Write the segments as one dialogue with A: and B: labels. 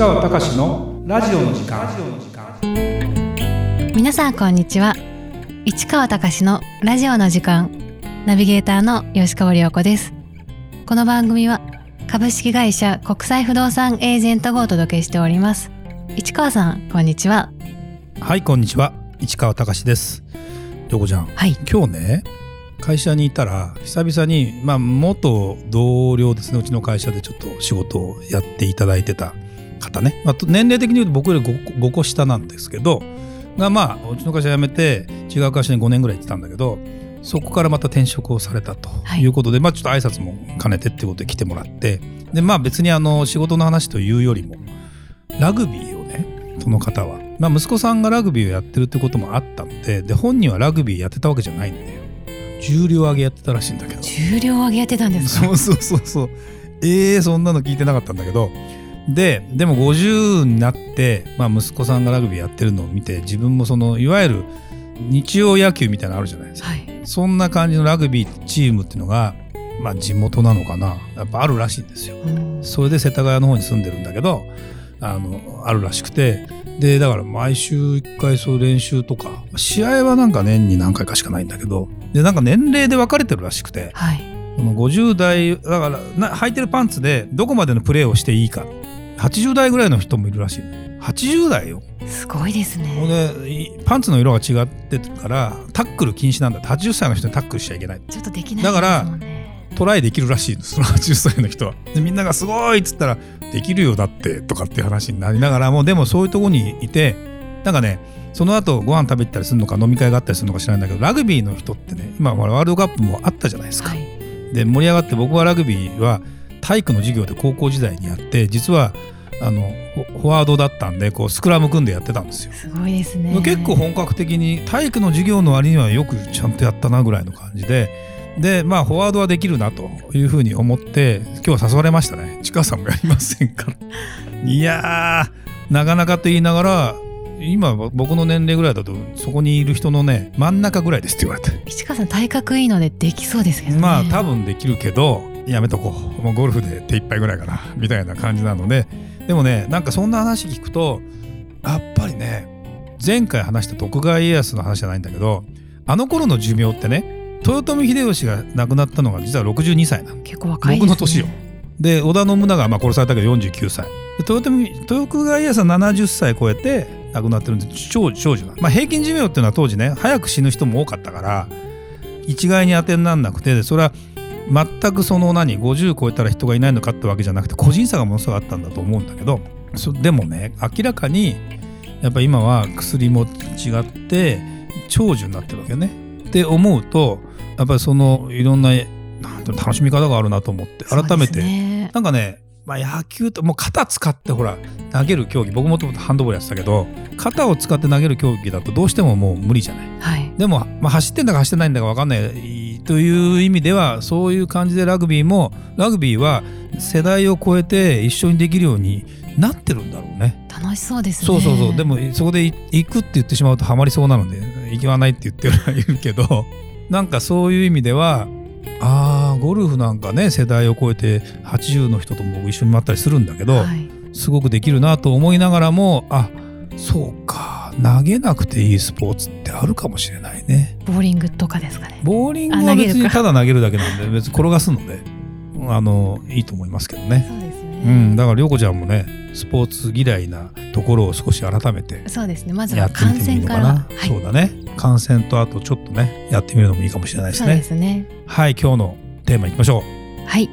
A: 川隆のラジオの時間。
B: 皆さんこんにちは。市川隆のラジオの時間。ナビゲーターの吉川良子です。この番組は株式会社国際不動産エージェントがお届けしております。市川さんこんにちは。
C: はいこんにちは。市川隆です。よこちゃん。
B: はい。
C: 今日ね会社にいたら久々にまあ元同僚ですね。うちの会社でちょっと仕事をやっていただいてた方ね、まあ、年齢的に言うと僕より 5, 5個下なんですけどがまあうちの会社辞めて違う会社に5年ぐらい行ってたんだけどそこからまた転職をされたとい。うことで、
B: はい、
C: まあちょっと挨拶も兼ねてっていうことで来てもらってでまあ別にあの仕事の話というよりもラグビーをねその方は、まあ、息子さんがラグビーをやってるってこともあったのでで本人はラグビーやってたわけじゃないんだよ。重量上げやってたらしいんだけど。
B: 重量上げやってたんです
C: か？そうそうそうそう。えー、そんなの聞いてなかったんだけどででも50になって、まあ、息子さんがラグビーやってるのを見て自分もそのいわゆる日曜野球みたいなのあるじゃないですか、
B: はい、
C: そんな感じのラグビーチームっていうのが、まあ、地元なのかな。やっぱあるらしいんですよ。それで世田谷の方に住んでるんだけどあのあるらしくて。でだから毎週1回そういう練習とか試合はなんか年に何回かしかないんだけどでなんか年齢で分かれてるらしくて、
B: はい、
C: その50代だからな履いてるパンツでどこまでのプレーをしていいか80代ぐらいの人もいるらしい。80代よ。
B: すごいですね。
C: でパンツの色が違ってるからタックル禁止なんだ。って80歳の人にタックルしちゃいけない。
B: ちょっとできない、
C: だからトライできるらしいですその80歳の人は。でみんなが「すごい!」っつったら「できるよだって」とかっていう話になりながらもでもそういうとこにいてなんかねその後ご飯食べたりするのか飲み会があったりするのか知らないんだけどラグビーの人ってね今ワールドカップもあったじゃないですか。
B: はい、
C: で盛り上がって僕はラグビーは体育の授業で高校時代にやって実はあのフォワードだったんでこうスクラム組んでやってたんですよ。
B: すごいですね。
C: 結構本格的に体育の授業の割にはよくちゃんとやったなぐらいの感じででまあフォワードはできるなというふうに思って今日は誘われましたね「ちかさんもやりませんか? 」いやーなかなかと言いながら今僕の年齢ぐらいだとそこにいる人のね真ん中ぐらいですって言われて
B: 市川さん体格いいのでできそうですけどね
C: まあ多分できるけどやめとこう。もうゴルフで手一杯ぐらいかな。みたいな感じなので。でもねなんかそんな話聞くとやっぱりね前回話した徳川家康の話じゃないんだけどあの頃の寿命ってね豊臣秀吉が亡くなったのが実は62歳なの。
B: 結構若い、ね、
C: 僕の年よ。で織田信長はまあ殺されたけど49歳。で豊臣豊川家康は70歳超えて亡くなってるんで長長寿な、まあ、平均寿命っていうのは当時ね早く死ぬ人も多かったから一概に当てにならなくてそれは全くその何50超えたら人がいないのかってわけじゃなくて個人差がものすごいあったんだと思うんだけどでもね明らかにやっぱ今は薬も違って長寿になってるわけね。って思うとやっぱりそのいろんな楽しみ方があるなと思って改めて、
B: ね、
C: なんかね、まあ、野球ともう肩使ってほら投げる競技僕もともとハンドボールやってたけど肩を使って投げる競技だとどうしてももう無理じゃない。
B: はい、
C: でも、まあ、走ってんだか走ってないんだか分かんないという意味ではそういう感じでラグビーもラグビーは世代を超えて一緒にできるようになってるんだろうね。
B: 楽しそうですね。
C: そうそうそうでもそこで行くって言ってしまうとハマりそうなので行かないって言ってはいるけど なんかそういう意味ではあーゴルフなんかね世代を超えて80の人とも一緒に回ったりするんだけど、
B: はい、
C: すごくできるなと思いながらもあそうか投げなくていいスポーツってあるかもしれないね。
B: ボーリングとかですかね。
C: ボーリングは別にただ投げるだけなんで別に転がすのであのいいと思いますけどね。
B: そうですよね。
C: うん、だから涼子ちゃんもねスポーツ嫌いなところを少し改めて
B: そうですね。まず
C: や
B: は感染から、はい、
C: そうだね。感染とあとちょっとねやってみるのもいいかもしれないです
B: そうで
C: ね
B: すね。
C: はい今日のテーマいきましょう。
B: はい、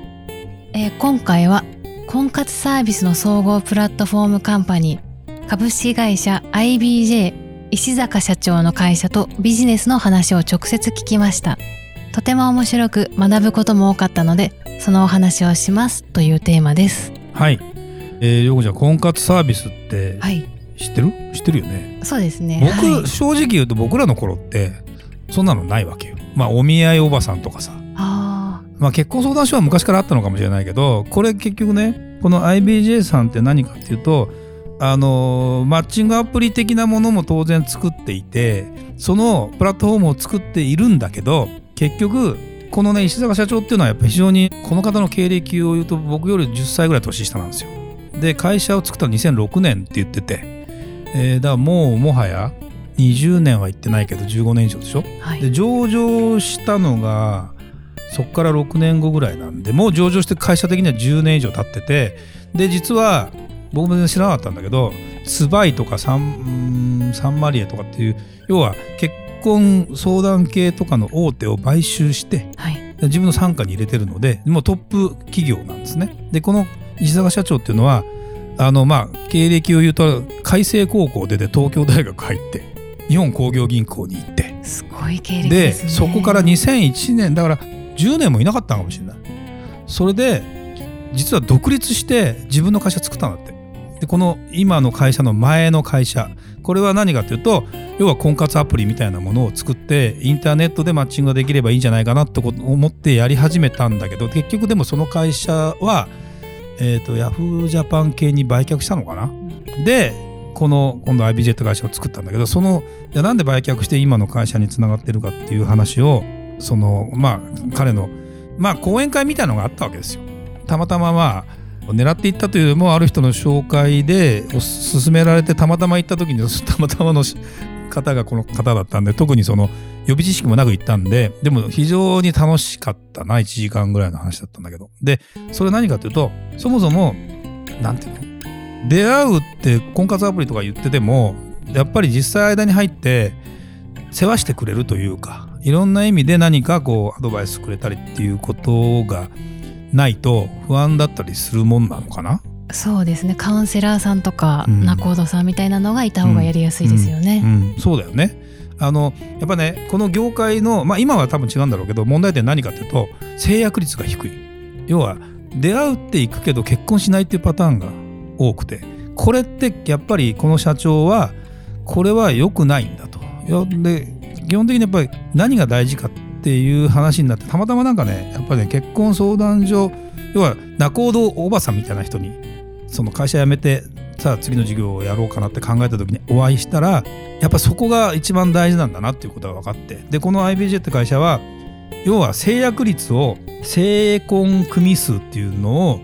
B: えー今回は婚活サービスの総合プラットフォームカンパニー株式会社 IBJ 石坂社長の会社とビジネスの話を直接聞きました。とても面白く学ぶことも多かったのでそのお話をしますというテーマです。
C: はい。えー、涼子ちゃん婚活サービスって
B: はい。
C: 知ってる？知ってるよね。
B: そうですね。
C: 僕、
B: はい、
C: 正直言うと僕らの頃ってそんなのないわけよ。まあお見合いおばさんとかさ。
B: あ
C: まあ結婚相談所は昔からあったのかもしれないけどこれ結局ねこの IBJ さんって何かっていうとあのマッチングアプリ的なものも当然作っていてそのプラットフォームを作っているんだけど結局このね石坂社長っていうのはやっぱ非常にこの方の経歴を言うと僕より10歳ぐらい年下なんですよ。で会社を作ったの2006年って言ってて、えーだからもうもはや20年は行ってないけど15年以上でしょ？
B: はい
C: で上場したのがそこから6年後ぐらいなんでもう上場して会社的には10年以上経っててで実は僕も全然知らなかったんだけどツバイとかサンサンマリエとかっていう要は結婚相談系とかの大手を買収して
B: はい。
C: で自分の傘下に入れてるのでもうトップ企業なんですね。でこの石坂社長っていうのはあのまあ経歴を言うと海星高校出て東京大学入って日本工業銀行に行って。
B: すごい経歴
C: で
B: ね。
C: そこから2001年だから10年もいなかったのかもしれない。それで実は独立して自分の会社作ったんだってでこの今の会社の前の会社これは何かというと要は婚活アプリみたいなものを作ってインターネットでマッチングができればいいんじゃないかなって思ってやり始めたんだけど結局でもその会社は、えー、とヤフージャパン系に売却したのかな？でこの今度 IBJ って会社を作ったんだけどそのじゃあなんで売却して今の会社につながってるかっていう話をそのまあ彼のまあ講演会みたいのがあったわけですよ。たまたままあ狙っていったというよりもある人の紹介で勧められてたまたま行った時にたまたまの方がこの方だったんで特にその予備知識もなく行ったんででも非常に楽しかったな1時間ぐらいの話だったんだけどでそれ何かというとそもそもなんていうの出会うって婚活アプリとか言っててもやっぱり実際間に入って世話してくれるというかいろんな意味で何かこうアドバイスくれたりっていうことがないと不安だったりするもんなのかな？
B: そうですね。カウンセラーさんとか、
C: うん。
B: 仲人さんみたいなのがいた方がやりやすいですよね、
C: うん、そうだよね。あのやっぱねこの業界のまあ今は多分違うんだろうけど問題点何かっていうと制約率が低い。要は出会うっていくけど結婚しないっていうパターンが多くてこれってやっぱりこの社長はこれは良くないんだと。いやで基本的にやっぱり何が大事かってていう話になってたまたまなんかねやっぱりね結婚相談所要は仲人おばさんみたいな人にその会社辞めてさあ次の授業をやろうかなって考えた時にお会いしたらやっぱそこが一番大事なんだなっていうことが分かってでこの IBJ って会社は要は制約率を成婚組数っていうのを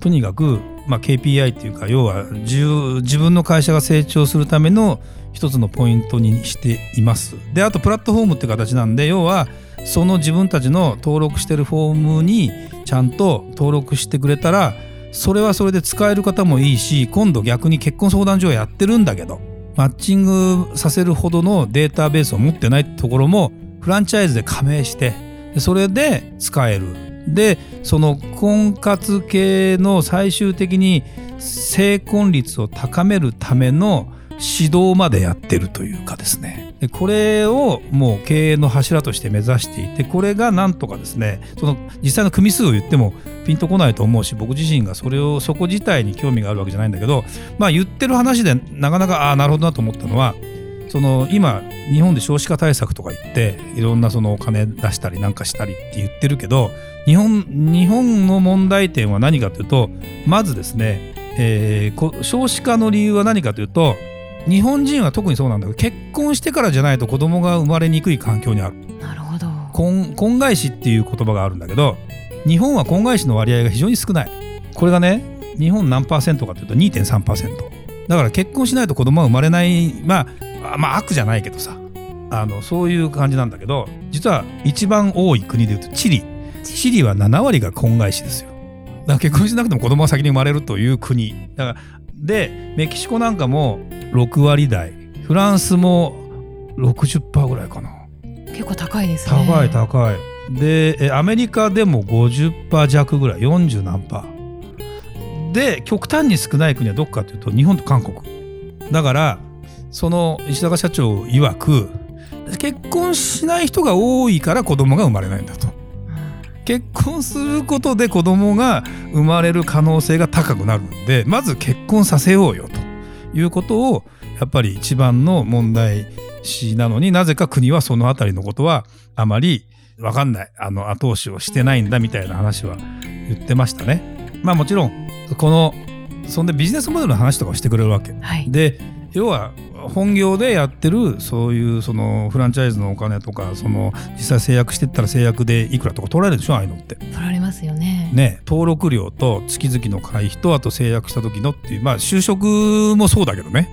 C: とにかく、まあ、KPI っていうか要は自自分の会社が成長するための一つのポイントにしています。であとプラットフォームって形なんで要はその自分たちの登録してるフォームにちゃんと登録してくれたらそれはそれで使える方もいいし今度逆に結婚相談所をやってるんだけどマッチングさせるほどのデータベースを持ってないところもフランチャイズで加盟してそれで使える。でその婚活系の最終的に成婚率を高めるための指導までやってるというかですねでこれをもう経営の柱として目指していてこれがなんとかですねその実際の組数を言ってもピンとこないと思うし僕自身がそれをそこ自体に興味があるわけじゃないんだけどまあ言ってる話でなかなかああなるほどなと思ったのはその今日本で少子化対策とか言っていろんなそのお金出したりなんかしたりって言ってるけど日本日本の問題点は何かというとまずですね、えー少子化の理由は何かというと日本人は特にそうなんだけど結婚してからじゃないと子供が生まれにくい環境にある。
B: なるほど。
C: 婚婚外子っていう言葉があるんだけど日本は婚外子の割合が非常に少ない。これがね日本何パーセントかというと2.3%だから結婚しないと子供は生まれない。まああまあ悪じゃないけどさ。あのそういう感じなんだけど実は一番多い国でいうとチリ。チリは7割が婚外子ですよ。だから結婚しなくても子供が先に生まれるという国。だからでメキシコなんかも6割台フランスも60%ぐらいかな。
B: 結構高いですね。
C: 高い高い。でえアメリカでも50%弱ぐらい。40何パー。で極端に少ない国はどこかというと日本と韓国。だからその石坂社長曰く結婚しない人が多いから子供が生まれないんだと。結婚することで子供が生まれる可能性が高くなるんでまず結婚させようよということをやっぱり一番の問題視なのになぜか国はそのあたりのことはあまり分かんないあの後押しをしてないんだみたいな話は言ってましたね。まあもちろんこのそんでビジネスモデルの話とかをしてくれるわけ。
B: はい
C: で要は本業でやってるそういうそのフランチャイズのお金とかその実際制約してったら制約でいくらとか取られるでしょああいうのって。
B: 取られますよね
C: ね、登録料と月々の会費とあと制約した時のっていうまあ就職もそうだけどね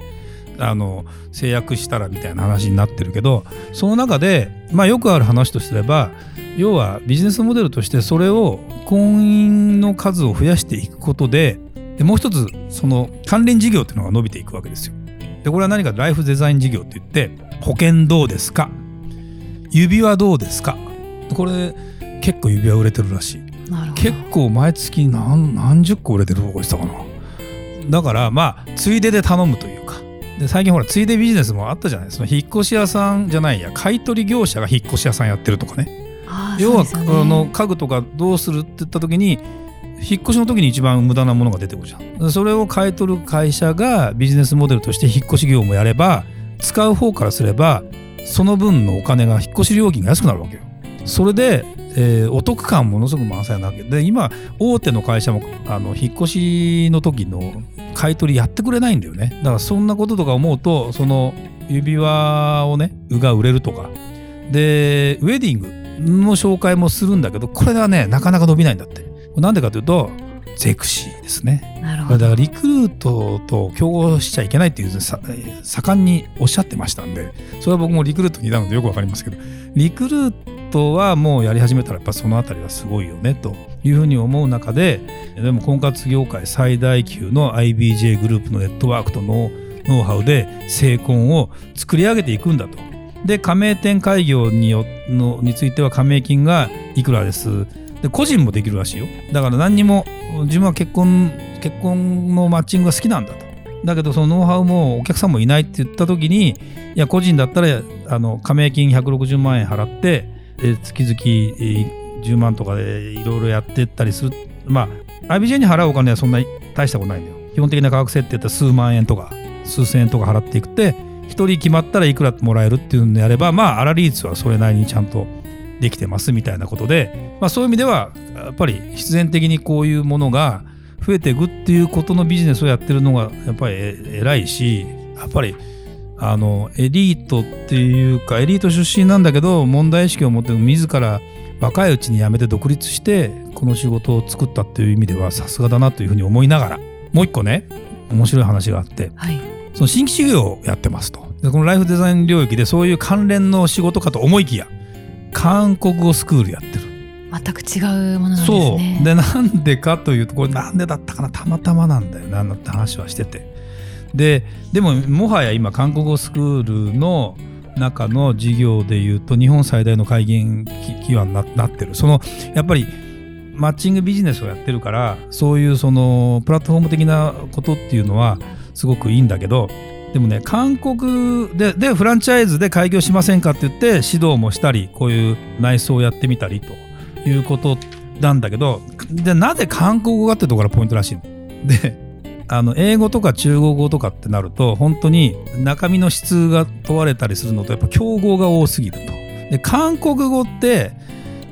C: あの制約したらみたいな話になってるけどその中で、まあ、よくある話とすれば要はビジネスモデルとしてそれを婚姻の数を増やしていくことででもう一つその関連事業っていうのが伸びていくわけですよ。でこれは何かライフデザイン事業って言って保険どうですか？指輪どうですか？これ結構指輪売れてるらしい。結構毎月何何十個売れてるとこ言ってたかな。だからまあついでで頼むというか。で最近ほらついでビジネスもあったじゃない。その引っ越し屋さんじゃないや。買取業者が引っ越し屋さんやってるとかね。要は、ね、あの家具とかどうするって言った時に引っ越しの時に一番無駄なものが出てくるじゃん。それを買い取る会社がビジネスモデルとして引っ越し業務をやれば使う方からすればその分のお金が引っ越し料金が安くなるわけよ。それで、えー、お得感ものすごく満載なわけ。で今大手の会社もあの引っ越しの時の買い取りやってくれないんだよね。だからそんなこととか思うとその指輪をねが売れるとか。でウェディングの紹介もするんだけどこれはねなかなか伸びないんだって。なんでかというとゼクシーですね。だからリクルートと競合しちゃいけないっていうさ盛んにおっしゃってましたんでそれは僕もリクルートにいたのでよくわかりますけどリクルートはもうやり始めたらやっぱその辺りはすごいよねというふうに思う中ででも婚活業界最大級の IBJ グループのネットワークとのノウハウで成婚を作り上げていくんだと。で加盟店開業によのについては加盟金がいくらです。で個人もできるらしいよ。だから何にも自分は結婚結婚のマッチングが好きなんだと。だけどそのノウハウもお客さんもいないって言った時にいや個人だったらあの加盟金160万円払って月々10万とかでいろいろやってったりする。まあ IBJ に払うお金はそんなに大したことないんだよ。基本的な価格設定って数万円とか数千円とか払っていくって1人決まったらいくらもらえるっていうんであればまあ粗利率はそれなりにちゃんとできてますみたいなことで、まあ、そういう意味ではやっぱり必然的にこういうものが増えていくっていうことのビジネスをやってるのがやっぱり偉いしやっぱりあのエリートっていうかエリート出身なんだけど問題意識を持って自ら若いうちに辞めて独立してこの仕事を作ったっていう意味ではさすがだなというふうに思いながらもう一個ね面白い話があって、
B: はい、
C: その新規事業をやってますと。でこのライフデザイン領域でそういう関連の仕事かと思いきや韓国語スクールやってる。
B: 全く違うものなんですね。
C: そう。でなんでかというとこれなんでだったかなたまたまなんだよなって話はしててででももはや今韓国語スクールの中の事業でいうと日本最大の会議機関になってるそのやっぱりマッチングビジネスをやってるからそういうそのプラットフォーム的なことっていうのはすごくいいんだけどでもね韓国ででフランチャイズで開業しませんかって言って指導もしたりこういう内装をやってみたりということなんだけどでなぜ韓国語がってところがポイントらしいの。であの英語とか中国語とかってなると本当に中身の質が問われたりするのとやっぱ競合が多すぎると。で韓国語って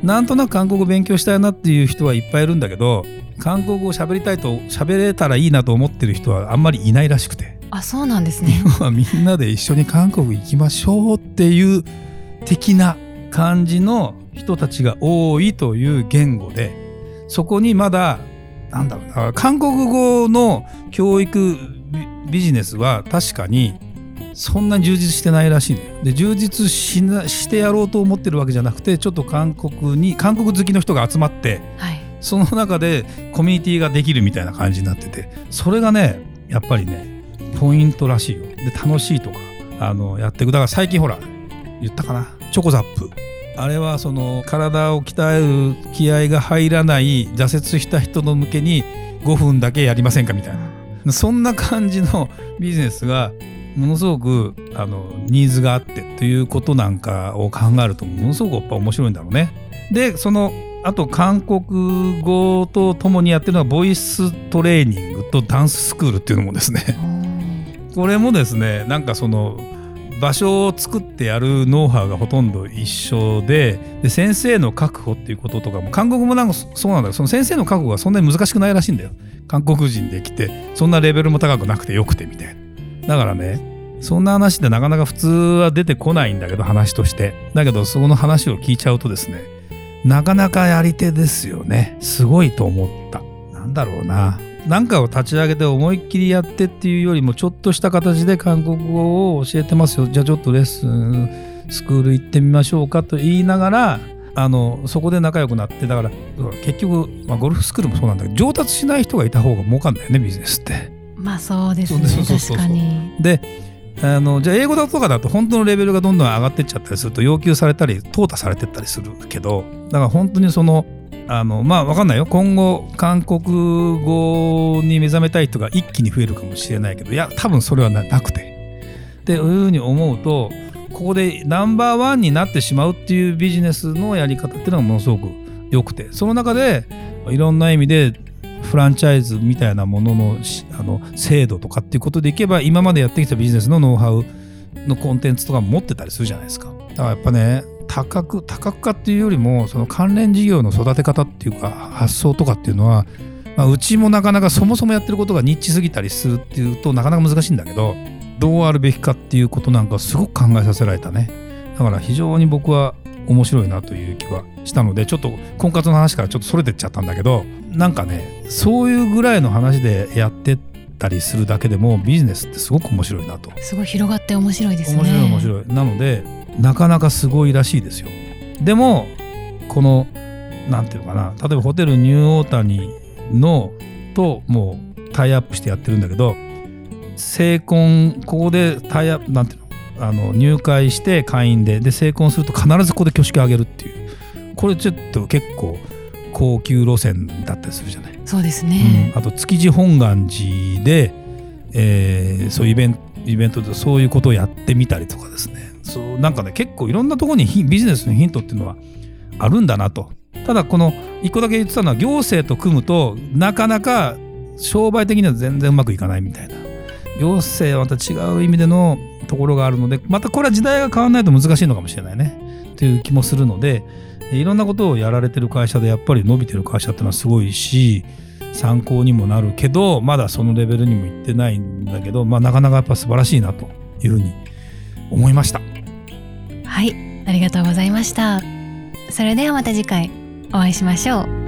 C: なんとなく韓国語勉強したいなっていう人はいっぱいいるんだけど韓国語を喋りたいと喋れたらいいなと思ってる人はあんまりいないらしくて。
B: あそうなんですね
C: みんなで一緒に韓国行きましょうっていう的な感じの人たちが多いという言語でそこにまだなんだろうな韓国語の教育ビジネスは確かにそんなに充実してないらしいのよ。で充実しなしてやろうと思ってるわけじゃなくてちょっと韓国に韓国好きの人が集まって、
B: はい、
C: その中でコミュニティができるみたいな感じになっててそれがねやっぱりねポイントらしいよ。で楽しいとかあのやっていく。だから最近ほら言ったかな？チョコザップあれはその体を鍛える気合が入らない挫折した人の向けに5分だけやりませんかみたいな。そんな感じの ビジネスがものすごくあのニーズがあってということなんかを考えるとものすごくやっぱ面白いんだろうね。でそのあと韓国語とともにやってるのはボイストレーニングとダンススクールっていうのもですね。これもですねなんかその場所を作ってやるノウハウがほとんど一緒でで先生の確保っていうこととかも韓国もなんかそうなんだけどその先生の確保がそんなに難しくないらしいんだよ。韓国人で来てそんなレベルも高くなくてよくてみたいな。だからねそんな話ってなかなか普通は出てこないんだけど話として。だけどその話を聞いちゃうとですねなかなかやり手ですよね。すごいと思った。なんだろうな。何かを立ち上げて思いっきりやってっていうよりもちょっとした形で韓国語を教えてますよ。じゃあちょっとレッスンスクール行ってみましょうかと言いながらあのそこで仲良くなってだから結局、まあ、ゴルフスクールもそうなんだけど上達しない人がいた方が儲かんだよねビジネスって。
B: まあそうですね確かに。
C: であのじゃあ英語だとかだと本当のレベルがどんどん上がってっちゃったりすると要求されたり淘汰されてったりするけどだから本当にそのあのまあ分かんないよ今後韓国語に目覚めたい人が一気に増えるかもしれないけどいや多分それはなくてっていうふうに思うとここでナンバーワンになってしまうっていうビジネスのやり方っていうのがものすごく良くてその中でいろんな意味でフランチャイズみたいなもののあの制度とかっていうことでいけば今までやってきたビジネスのノウハウのコンテンツとか持ってたりするじゃないですか。だからやっぱね多角多角化っていうよりもその関連事業の育て方っていうか発想とかっていうのは、まあ、うちもなかなかそもそもやってることがニッチすぎたりするっていうとなかなか難しいんだけどどうあるべきかっていうことなんかすごく考えさせられたね。だから非常に僕は面白いなという気はしたのでちょっと婚活の話からちょっとそれてっちゃったんだけどなんかねそういうぐらいの話でやってってたりするだけでもビジネスってすごく面白いなと。
B: すごい広がって面白いですね。
C: 面白い面白い。なのでなかなかすごいらしいですよ。でもこのなんていうのかな。例えばホテルニューオータニのともうタイアップしてやってるんだけど成婚ここでタイアップなんていうの？あの入会して会員でで成婚すると必ずここで挙式あげるっていう。これちょっと結構高級路線だったりするじゃない。
B: そうですね、
C: うん。あと築地本願寺で、えーそういうイベントイベントでそういうことをやってみたりとかですね。そうなんかね結構いろんなところにヒビジネスのヒントっていうのはあるんだなと。ただこの一個だけ言ってたのは行政と組むとなかなか商売的には全然うまくいかないみたいな。行政はまた違う意味でのところがあるのでまたこれは時代が変わらないと難しいのかもしれないね。という気もするのでいろんなことをやられてる会社でやっぱり伸びてる会社ってのはすごいし参考にもなるけどまだそのレベルにもいってないんだけど、まあ、なかなかやっぱ素晴らしいなというふうに思いました。
B: はいありがとうございましたそれではまた次回お会いしましょう